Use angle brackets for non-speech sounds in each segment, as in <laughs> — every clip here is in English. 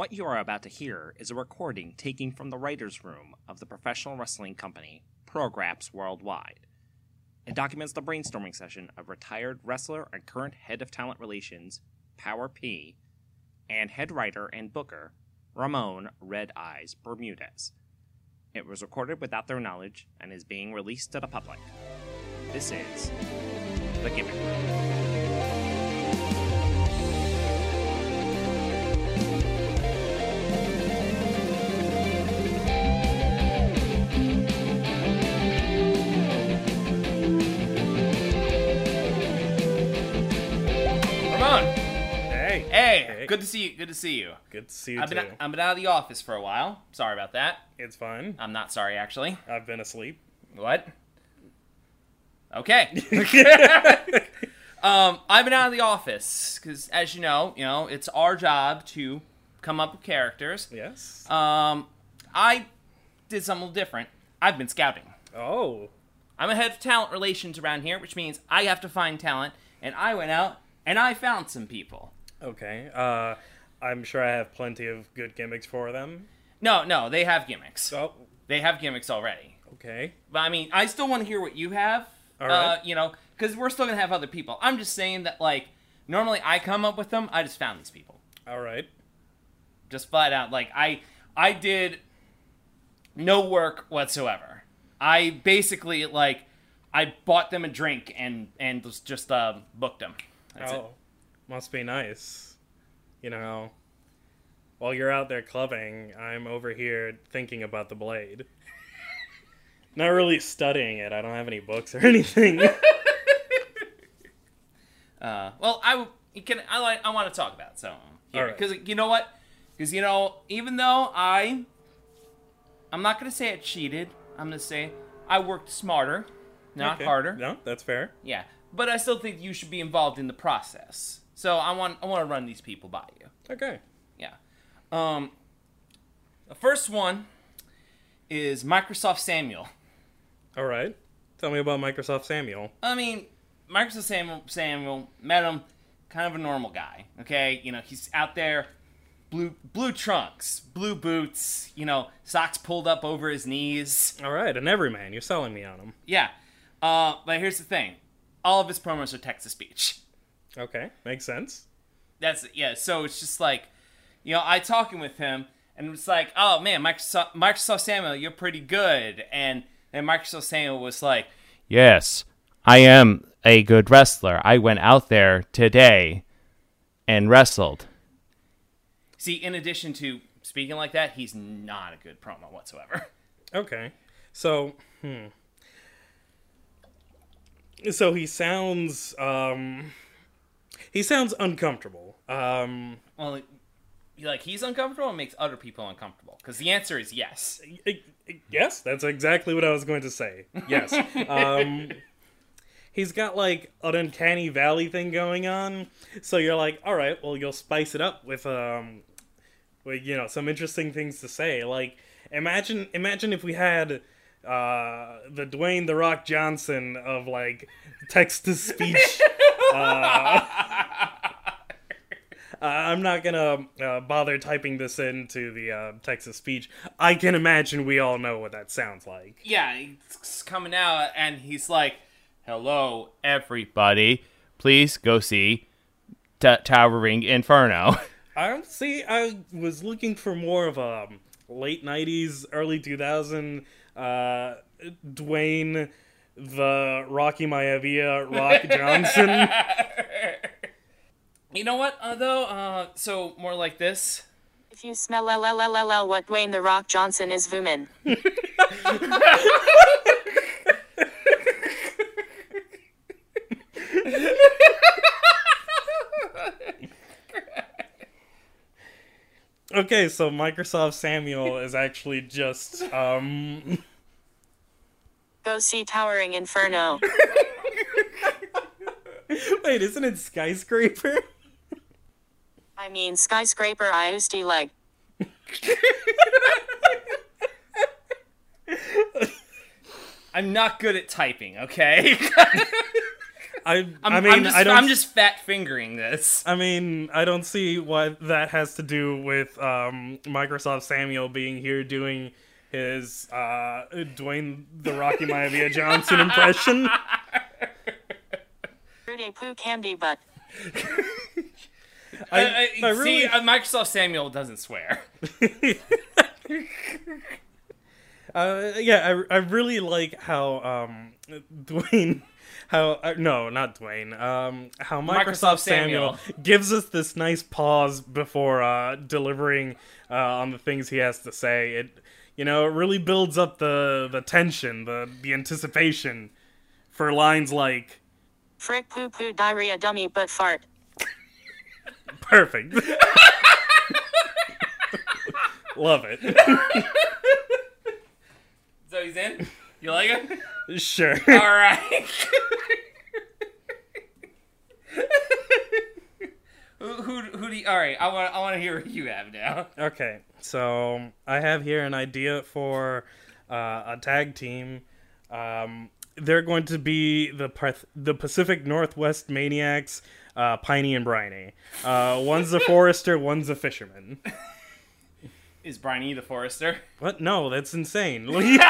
What you are about to hear is a recording taken from the writer's room of the professional wrestling company Prograps Worldwide. It documents the brainstorming session of retired wrestler and current head of talent relations, Power P, and head writer and booker, Ramon Red Eyes Bermudez. It was recorded without their knowledge and is being released to the public. This is The Gimmick Room. Good to see you. Good to see you. Good to see you I've too. been I've been out of the office for a while. Sorry about that. It's fine. I'm not sorry actually. I've been asleep. What? Okay. <laughs> <laughs> um, I've been out of the office because, as you know, you know it's our job to come up with characters. Yes. Um, I did something a little different. I've been scouting. oh. I'm a head of talent relations around here, which means I have to find talent, and I went out and I found some people. Okay. Uh, I'm sure I have plenty of good gimmicks for them. No, no, they have gimmicks. Oh. They have gimmicks already. Okay. But I mean, I still want to hear what you have. All Uh, you know, because we're still gonna have other people. I'm just saying that, like, normally I come up with them. I just found these people, All right. just flat out. Like, I, I did no work whatsoever. I basically like, I bought them a drink and and just uh, booked them. That's it. oh. Must be nice. You know. While you're out there clubbing, I'm over here thinking about the blade. <laughs> Not really studying it. I don't have any books or <laughs> anything. <laughs> Uh, well, I can I like I want to talk about it, so All right. because you know what? Because you know, even though I, I'm not gonna say I cheated. I'm gonna say I worked smarter, not Okay. harder. No, that's fair. Yeah, but I still think you should be involved in the process. So I want I want to run these people by you. Okay. Yeah. Um. The first one is Microsoft Samuel. All right. Tell me about Microsoft Samuel. I mean, Microsoft Samuel, Samuel met him, kind of a normal guy. Okay, you know he's out there, blue blue trunks, blue boots, you know socks pulled up over his knees. All right, an everyman. You're selling me on him. Yeah, uh, but here's the thing, all of his promos are text to speech. Okay, makes sense. That's yeah. So it's just like, you know, I talking with him, and it's like, oh man, Microsoft Microsoft Samuel, you're pretty good, and then Microsoft Samuel was like, Yes, I am a good wrestler. I went out there today and wrestled. see, in addition to speaking like that, he's not a good promo whatsoever. <laughs> Okay, so hmm. So he sounds um, he sounds uncomfortable. Um, Well, like he's uncomfortable and makes other people uncomfortable. Because the answer is yes. Yes, that's exactly what I was going to say. Yes. <laughs> um, he's got like an uncanny valley thing going on. So you're like, all right, well, you'll spice it up with um, with you know some interesting things to say. Like imagine imagine if we had uh the Dwayne the Rock Johnson of like text to speech. <laughs> uh, uh, I'm not gonna uh, bother typing this into the uh, text to speech. I can imagine we all know what that sounds like. Yeah, he's coming out and he's like, "Hello, Everybody, please go see T- Towering Inferno. <laughs> I see. I was looking for more of a um, late '90s, early 2000 uh, Dwayne the Rocky Maivia Rock <laughs> Johnson. <laughs> You know what, uh, though? Uh, so more like this. If you smell LLLLL what Dwayne The Rock Johnson is Vumin. okay, so Microsoft Samuel is actually just um. Go see Towering Inferno. <laughs> Wait, isn't it skyscraper? I mean skyscraper I leg. I'm not good at typing, okay? <laughs> I, <laughs> I'm, I mean, I'm just, I don't. I'm just fat fingering this. I mean, I don't see what that has to do with um, Microsoft Samuel being here doing his uh, Dwayne the Rocky Maivia Johnson impression. <laughs> Fruity poo candy butt. I, uh, I really, See, uh, Microsoft Samuel doesn't swear. <laughs> uh, yeah, I, I really like how um, Dwayne. How uh, no, not Dwayne. Um, how Microsoft, Microsoft Samuel, Samuel. gives us this nice pause before uh, delivering uh, on the things he has to say. It, you know, it really builds up the the tension, the the anticipation for lines like Frick poo poo diarrhea dummy butt fart. Perfect. Love it. So he's in. You like it? Sure. All right. who, who, who do you, all right? I want, I want to hear what you have now. Okay, so I have here an idea for uh, a tag team. Um, they're going to be the Path- the Pacific Northwest Maniacs, uh, Piney and Briny. Uh, one's a forester, one's a fisherman. Is Briny the Forester? What? No, that's insane. <laughs> <laughs>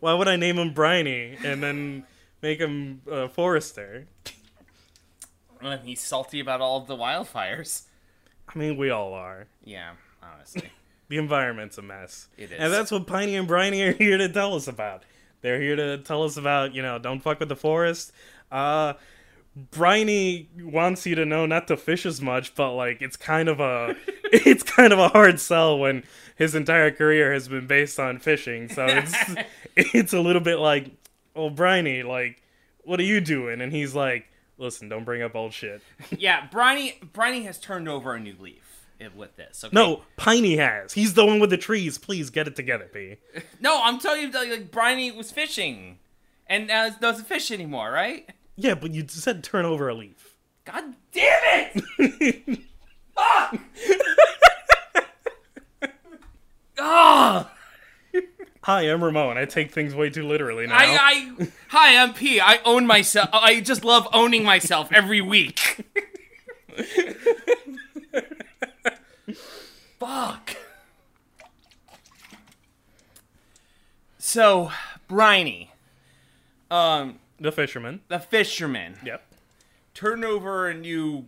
Why would I name him Briny and then make him uh, Forester? And he's salty about all the wildfires. I mean, we all are. Yeah, honestly. The environment's a mess. It And that's what Piney and Briny are <laughs> here to tell us about. They're here to tell us about, you know, don't fuck with the forest. Uh Briny wants you to know not to fish as much, but like it's kind of a <laughs> it's kind of a hard sell when his entire career has been based on fishing. So it's <laughs> it's a little bit like, well, Briny, like, what are you doing? And he's like, listen, don't bring up old shit. yeah, Briny, Briny has turned over a new leaf with this. Okay? No, Piney has. He's the one with the trees. Please get it together, P. <laughs> no, I'm telling you, like, like Briny was fishing, and now doesn't fish anymore, right? Yeah, but you said turn over a leaf. God damn it! <laughs> Fuck! <laughs> Ah! Hi, I'm Ramon. I take things way too literally now. I, I, hi, I'm P. I own myself. I just love owning myself every week. Fuck. So, Briny, um, the fisherman. the fisherman, Yep. turned over a new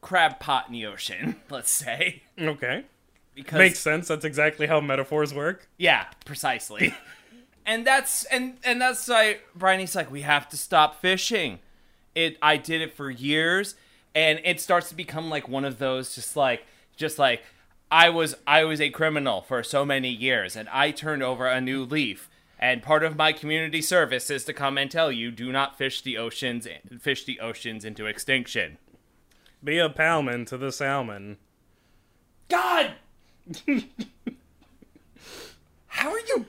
crab pot in the ocean. <laughs> Let's say Okay. because Makes sense. That's exactly how metaphors work. Yeah, precisely. <laughs> and that's and and that's why Briny's like, we have to stop fishing. It I did it for years, and it starts to become like one of those just like just like I was I was a criminal for so many years, and I turned over a new leaf. And part of my community service is to come and tell you, do not fish the oceans, fish the oceans into extinction. Be a palman to the salmon. God! How are you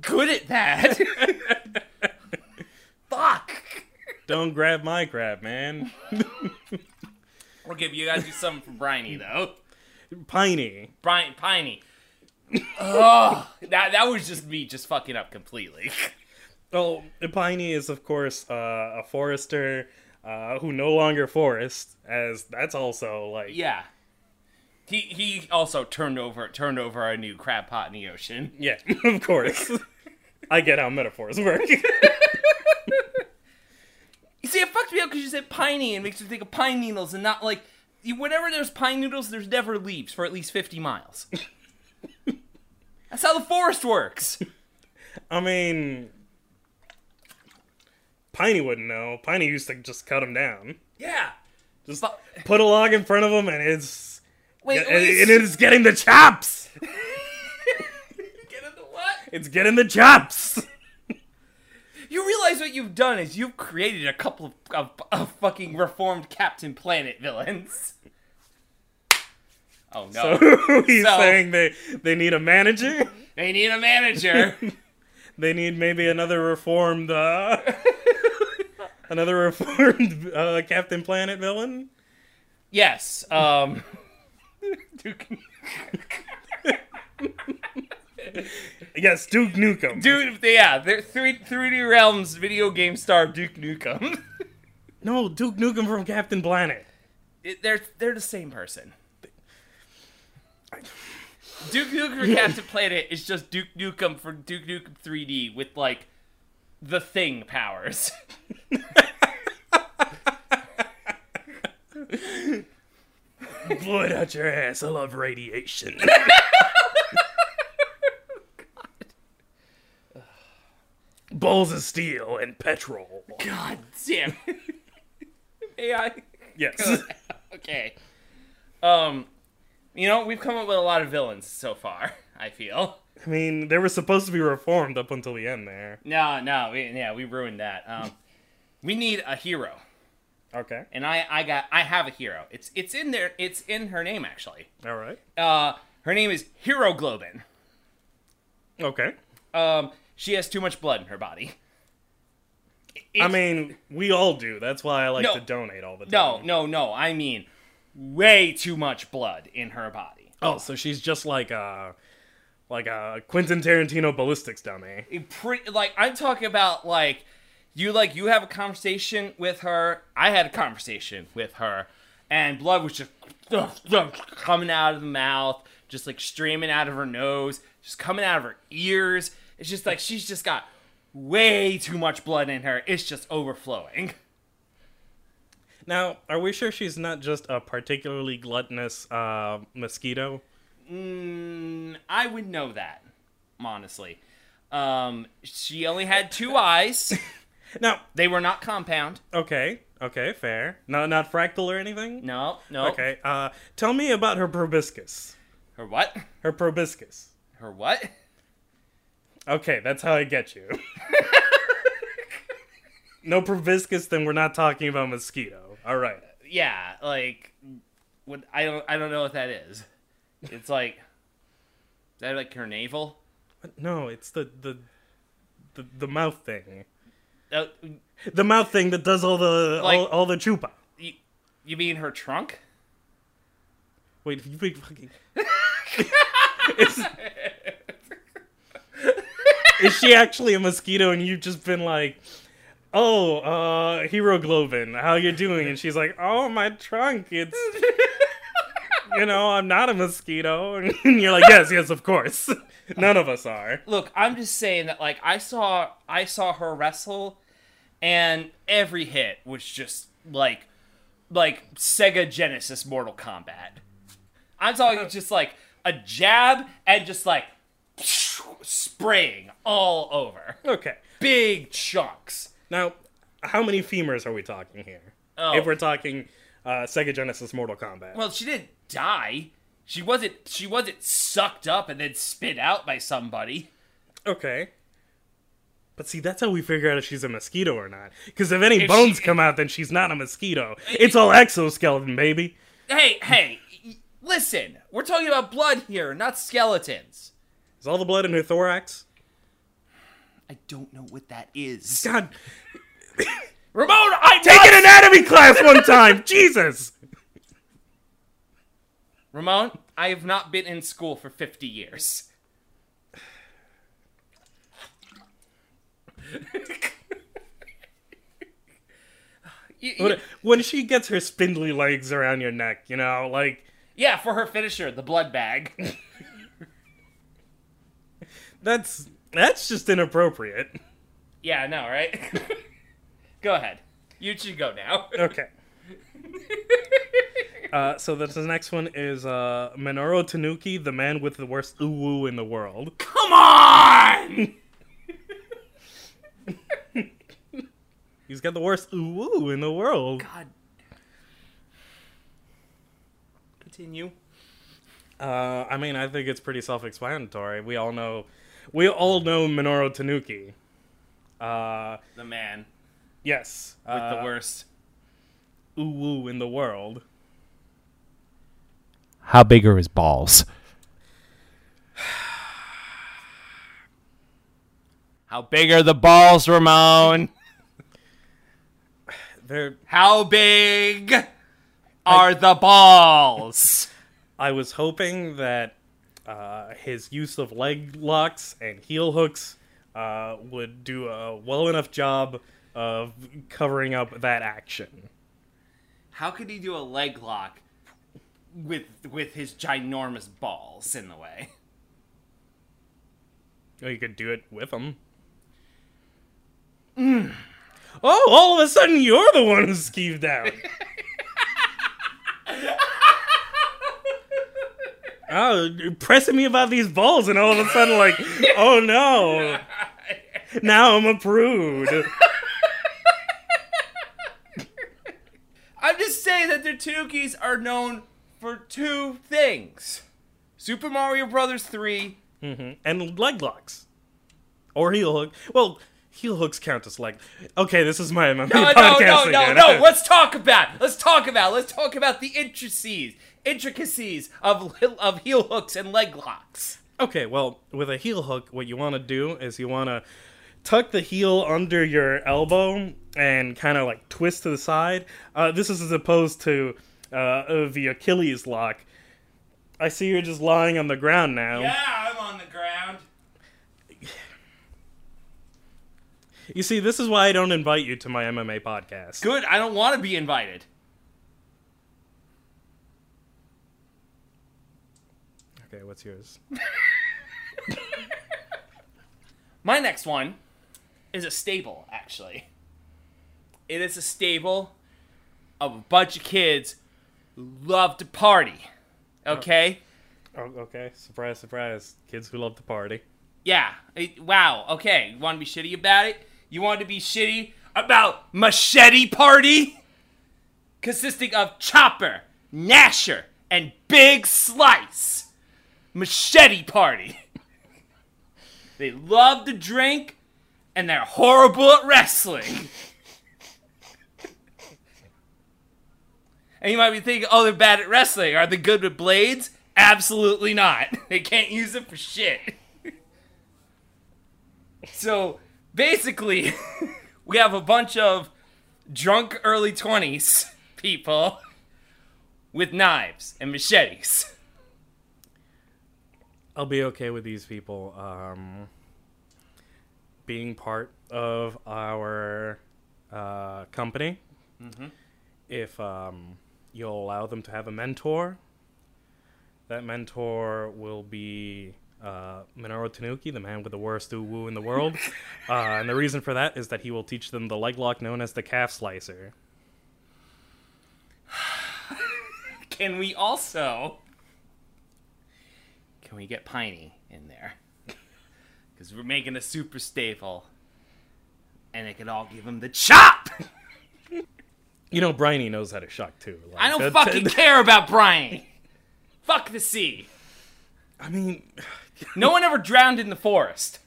good at that? <laughs> Fuck! Don't grab my crab, man. Okay, but you gotta do something for Briny though. Piney. Brian Piney. <laughs> oh, that that was just me just fucking up completely. Well, Piney is, of course, uh, a forester uh, who no longer forests, as that's also like. Yeah. He he also turned over turned over a new crab pot in the ocean. Yeah, <laughs> of course. I get how metaphors work. <laughs> You see, it fucked me up because you said piney and makes me think of pine needles and not like whenever there's pine noodles, there's never leaves for at least fifty miles. <laughs> That's how the forest works. I mean, Piney wouldn't know. Piney used to just cut him down. Yeah. Just Fu- put a log in front of him, and it's Wait, and wait. and it's getting the chops. <laughs> get into what? It's getting the chops. You realize what you've done is you've created a couple of, of, of fucking reformed Captain Planet villains. Oh no. So <laughs> he's So- saying they they need a manager. they need a manager. <laughs> They need maybe another reformed, uh, <laughs> another reformed uh, Captain Planet villain. yes. Um. Yes, Duke Nukem. Dude, yeah, they're three 3D Realms video game star Duke Nukem. <laughs> No, Duke Nukem from Captain Planet. It- they're they're the same person. Duke Nukem for Captain Planet is just Duke Nukem for Duke Nukem 3D with like the thing powers. <laughs> Blow it out your ass. I love radiation. <laughs> Balls of steel and petrol. God damn. <laughs> May I? Yes. <laughs> Okay. Um, you know we've come up with a lot of villains so far. <laughs> I feel. I mean, they were supposed to be reformed up until the end there. No, no, we, yeah, we ruined that. Um, we need a hero, Okay. and I, I got, I have a hero. It's, it's in there. It's in her name actually. All right. Uh, her name is Hero Globin. Okay. Um, she has too much blood in her body. I mean, we all do. That's why I like No. to donate all the time. no, no. No. I mean, way too much blood in her body. Oh, so she's just like a, like a Quentin Tarantino ballistics dummy. Pretty like I'm talking about like you like you have a conversation with her. I had a conversation with her, and blood was just coming out of the mouth, just like streaming out of her nose, just coming out of her ears. It's just like she's just got way too much blood in her. It's just overflowing. Now, are we sure she's not just a particularly gluttonous uh, mosquito? Mm, I would know that, honestly. Um, she only had two <laughs> eyes. <laughs> Now, They were not compound. okay, okay, fair. Not not fractal or anything. No, no. Okay. Uh, tell me about her proboscis. Her what? Her proboscis. Her what? Okay, that's how I get you. <laughs> no proboscis, then we're not talking about mosquito. All right. Yeah, like what I don't I don't know what that is. It's like is that like her navel? No, it's the the the, the mouth thing. Uh, The mouth thing that does all the all, Like- all the chupa. you, you mean her trunk? Wait, you big fucking. <laughs> is, is she actually a mosquito and you've just been like, oh, uh, Hero Globin, how you doing? And she's like, oh, my trunk, it's. You know, I'm not a mosquito. <laughs> And you're like, yes, yes, of course. <laughs> None of us are. Look, I'm just saying that like I saw I saw her wrestle and every hit was just like like Sega Genesis Mortal Kombat. I'm talking just like a jab and just like spraying all over. Okay. Big chunks. Now, how many femurs are we talking here? Oh. If we're talking uh, Sega Genesis Mortal Kombat. Well, she didn't die. She wasn't she wasn't sucked up and then spit out by somebody. Okay. But see, that's how we figure out if she's a mosquito or not. Because if any If bones she- come out, then she's not a mosquito. It's all exoskeleton, baby. Hey, hey, listen. We're talking about blood here, not skeletons. Is all the blood in her thorax? I don't know what that is. God, <coughs> Ramon, I take an anatomy class one time. <laughs> Jesus. Ramon, I have not been in school for 50 years. You- <sighs> you- When- When she gets her spindly legs around your neck, you know, like yeah, for her finisher, the blood bag. <laughs> that's that's just inappropriate. yeah, I know, right? <laughs> go ahead. You should go now. Okay. <laughs> Uh, so the, the next one is uh, Minoru Tanuki, the man with the worst uwu in the world. Come on! <laughs> He's got the worst uwu in the world. God. Continue. Uh, I mean, I think it's pretty self-explanatory. We all know, we all know Minoru Tanuki. Uh, The man yes, with uh, the worst. uwu in the world. How big are his balls? <sighs> How big are the balls, Ramon? <sighs> There, How big are the balls? <laughs> I was hoping that uh, his use of leg locks and heel hooks uh, would do a well enough job of covering up that action. How could he do a leg lock with with his ginormous balls in the way? Or you could do it with him. Oh, all of a sudden you're the one who skeeved out. <laughs> oh, pressing me about these balls, and all of a sudden, like, oh no. Now I'm a prude. I'm just saying that the Tanukis are known for two things: Super Mario Brothers three. Mm-hmm. and leg locks. Or heel hook. Well, heel hooks count as leg. Okay, this is my MMA No, no, podcast no, no, again. no. <laughs> Let's talk about. Let's talk about. Let's talk about the intricacies, intricacies of of heel hooks and leg locks. Okay, well, with a heel hook, what you want to do is you want to tuck the heel under your elbow and kind of like twist to the side. Uh, this is as opposed to uh, the Achilles lock. I see you're just lying on the ground now. Yeah, I'm on the ground. You see, this is why I don't invite you to my MMA podcast. Good. I don't want to be invited. Okay, what's yours? <laughs> My next one is a stable, actually. It is a stable of a bunch of kids who love to party. Oh. Okay? Oh, okay. Surprise, surprise. Kids who love to party. Yeah. It- wow. Okay. You want to be shitty about it? You want to be shitty about Machete Party? Consisting of Chopper, Nasher, and Big Slice. Machete Party. they love to drink, and they're horrible at wrestling. and you might be thinking, oh, they're bad at wrestling. Are they good with blades? Absolutely not. <laughs> They can't use it for shit. So basically, <laughs> we have a bunch of drunk early 20s people with knives and machetes. I'll be okay with these people um, being part of our uh, company if um, you'll allow them to have a mentor. That mentor will be uh, Minoru Tanuki, the man with the worst uwu in the world. <laughs> uh, and the reason for that is that he will teach them the leg lock known as the calf slicer. <sighs> Can we also. Can we get Piney in there? <laughs> Because we're making a super staple. And it could all give him the chop! You know, Briny knows how to shock too. Like, I don't fucking <laughs> care about Brian! Fuck the sea! I mean, <sighs> No one ever drowned in the forest.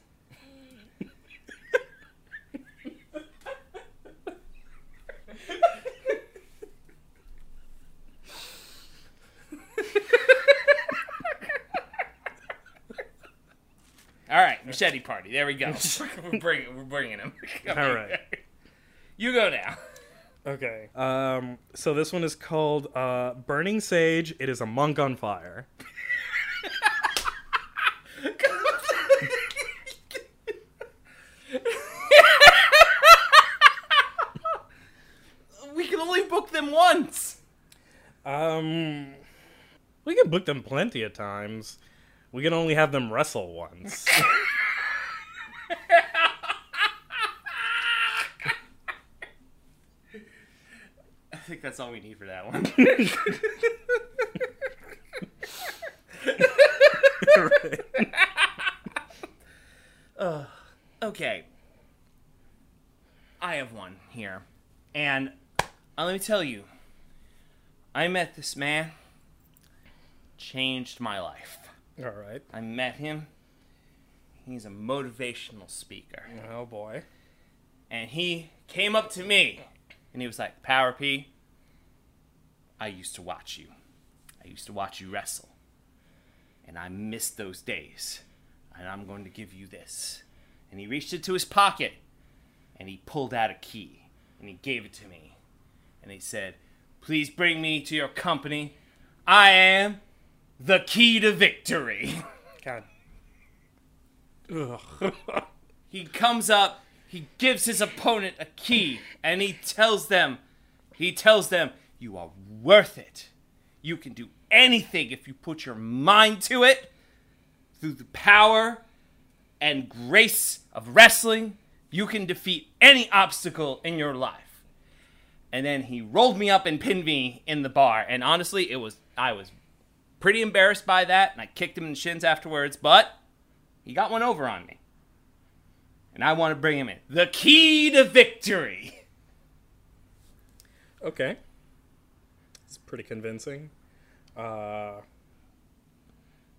All right, machete party. There we go. <laughs> we're bringing, we're bringing him. <laughs> all right. <laughs> You go now. Okay. Um. So this one is called uh, "Burning Sage." It is a monk on fire. We can only book them once. Um. We can book them plenty of times. We can only have them wrestle once. <laughs> I think that's all we need for that one. <laughs> Uh, okay. I have one here. And uh, let me tell you, I met this man, changed my life. All right. I met him. He's a motivational speaker. Oh boy. And he came up to me and he was like, Power P, I used to watch you. I used to watch you wrestle. And I missed those days. And I'm going to give you this. And he reached into his pocket and he pulled out a key and he gave it to me. And he said, Please bring me to your company. I am the key to victory. God. Ugh. <laughs> He comes up, he gives his opponent a key, and he tells them, he tells them, you are worth it. You can do anything if you put your mind to it. Through the power and grace of wrestling, you can defeat any obstacle in your life. And then he rolled me up and pinned me in the bar. And honestly, it was I was pretty embarrassed by that, and I kicked him in the shins afterwards, but he got one over on me. And I want to bring him in. The key to victory. Okay. It's pretty convincing. Uh,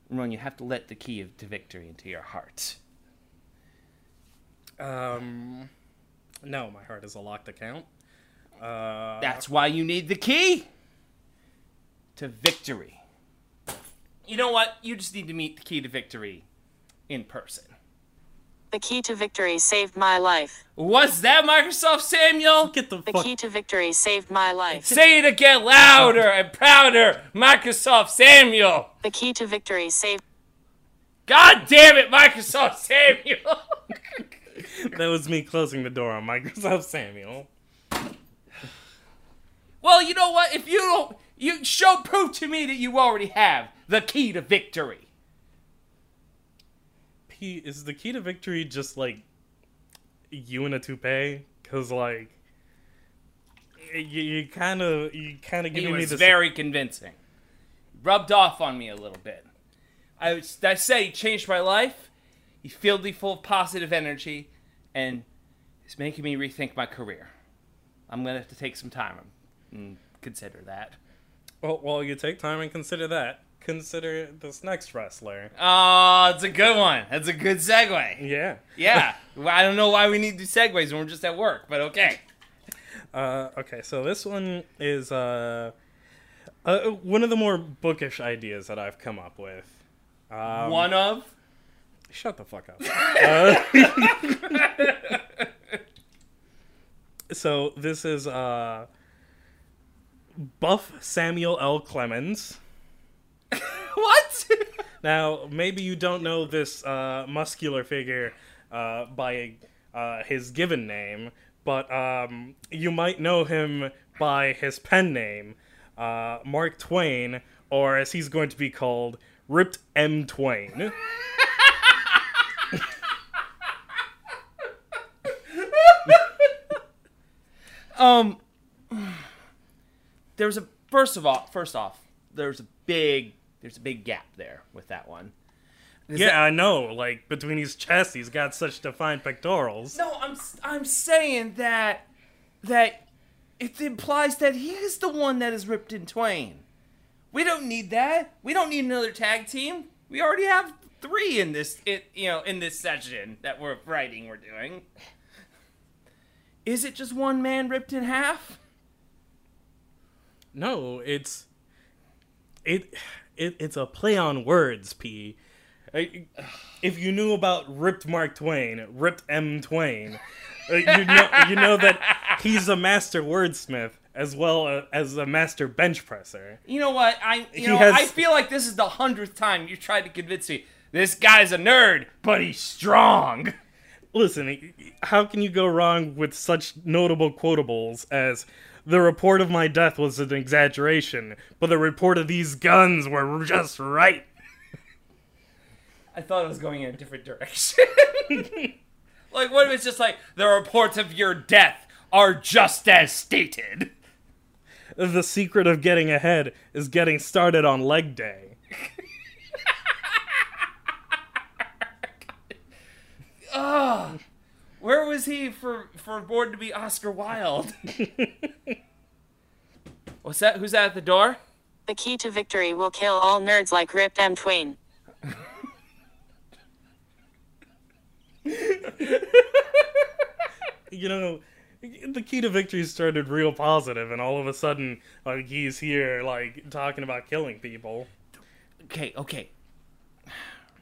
Ramon, you have to let the key of- to victory into your heart. um, no, my heart is a locked account. Uh, That's why you need the key to victory. You know what? You just need to meet the key to victory in person. The key to victory saved my life. What's that, Microsoft Samuel? get the The fuck. key to victory saved my life. <laughs> Say it again louder and prouder, Microsoft Samuel. The key to victory saved. God damn it, Microsoft Samuel. <laughs> That was me closing the door on Microsoft Samuel. well, you know what? If you don't, you show proof to me that you already have the key to victory. P is the key to victory just like you in a toupee? Cause like you, you kind of you kind of giving me was this very convincing. Rubbed off on me a little bit. I, was- I said he changed my life. He filled me full of positive energy, and it's making me rethink my career. I'm gonna have to take some time and consider that. Well, while you take time and consider that, consider this next wrestler. Oh, it's a good one. That's a good segue. Yeah. Yeah. <laughs> Well, I don't know why we need to do segues when we're just at work, but okay. Uh, okay, so this one is uh, uh, one of the more bookish ideas that I've come up with. Um, one of. Shut the fuck up. <laughs> Uh, <laughs> so this is uh, Buff Samuel L. Clemens. What? Now, maybe you don't know this uh, muscular figure uh, by uh, his given name, but um, you might know him by his pen name, uh, Mark Twain, or as he's going to be called, Ripped M. Twain. <laughs> Um, <sighs> there's a first of all, first off, there's a big there's a big gap there with that one. Is yeah, that- I know. Like between his chest, he's got such defined pectorals. no, I'm I'm saying that that it implies that he is the one that is ripped in twain. We don't need that. We don't need another tag team. We already have three in this it you know in this session that we're writing we're doing. Is it just one man ripped in half? No, it's it, it it's a play on words, P. I- If you knew about Ripped Mark Twain, Ripped M Twain, uh, you know you know that he's a master wordsmith as well uh, as a master bench presser. You know what? I you He know has- I feel like this is the hundredth time you tried to convince me this guy's a nerd, but he's strong. Listen, how can you go wrong with such notable quotables as the report of my death was an exaggeration, but the report of these guns were just right. <laughs> I thought it was going in a different direction. <laughs> like what if it's just like the reports of your death are just as stated? The secret of getting ahead is getting started on leg day. <laughs> Where was he for for Born to be Oscar Wilde? <laughs> What's that? Who's that at the door? The key to victory will kill all nerds like Ripped M. Twain. You know, the key to victory started real positive, and all of a sudden, like he's here, like talking about killing people. Okay, okay.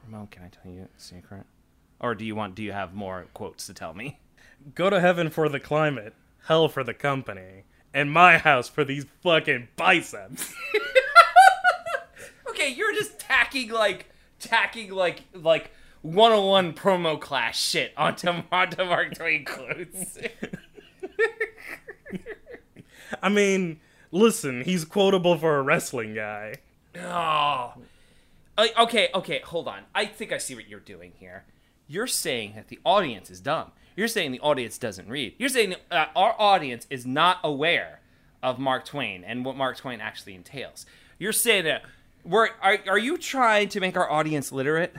Ramon, can I tell you a secret? Or do you want? Do you have more quotes to tell me? Go to heaven for the climate, hell for the company, and my house for these fucking biceps. <laughs> okay, you're just tacking like tacking like like 101 promo class shit onto <laughs> onto Mark Twain quotes. I mean, listen, he's quotable for a wrestling guy. oh. Uh, okay, okay, hold on. I think I see what you're doing here. You're saying that the audience is dumb. You're saying the audience doesn't read. You're saying uh, our audience is not aware of Mark Twain and what Mark Twain actually entails. You're saying that we're are, are you trying to make our audience literate?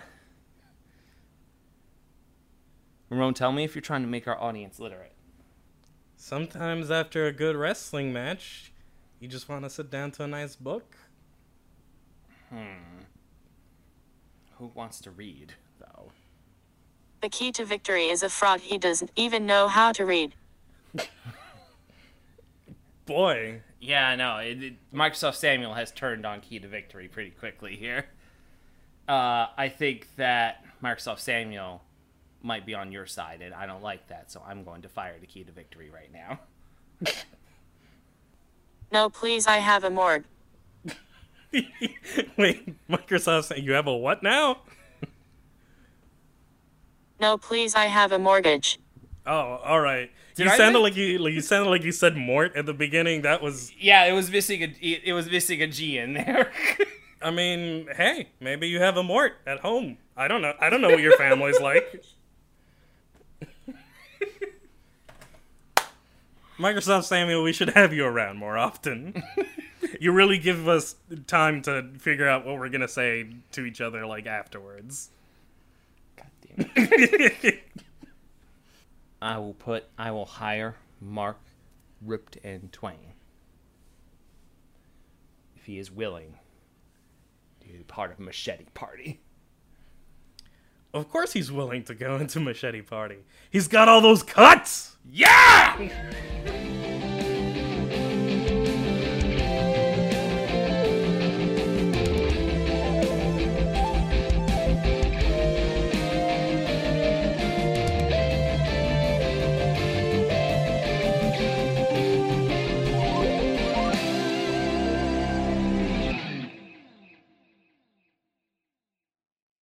Ramon, tell me if you're trying to make our audience literate. Sometimes after a good wrestling match, you just want to sit down to a nice book. Hmm. Who wants to read, though? The key to victory is a fraud he doesn't even know how to read. Boy, Yeah, I know. It, it, Microsoft Samuel has turned on Key to Victory pretty quickly here. Uh, I think that Microsoft Samuel might be on your side, and I don't like that, so I'm going to fire the Key to Victory right now. <laughs> No, please, I have a morgue. <laughs> wait, Microsoft you have a what now? No, please, I have a mortgage. Oh, all right. Did you I sounded make- like you like, you sounded like you said Mort at the beginning. That was, Yeah, it was missing a it, it was missing a G in there. <laughs> I mean, hey, maybe you have a Mort at home. I don't know. I don't know what your family's like. <laughs> Microsoft Samuel, we should have you around more often. <laughs> you really give us time to figure out what we're gonna say to each other like afterwards. God damn it. I will put I will hire Mark Ripped and Twain if he is willing to be part of Machete Party. Of course he's willing to go into Machete Party. He's got all those cuts! Yeah! <laughs>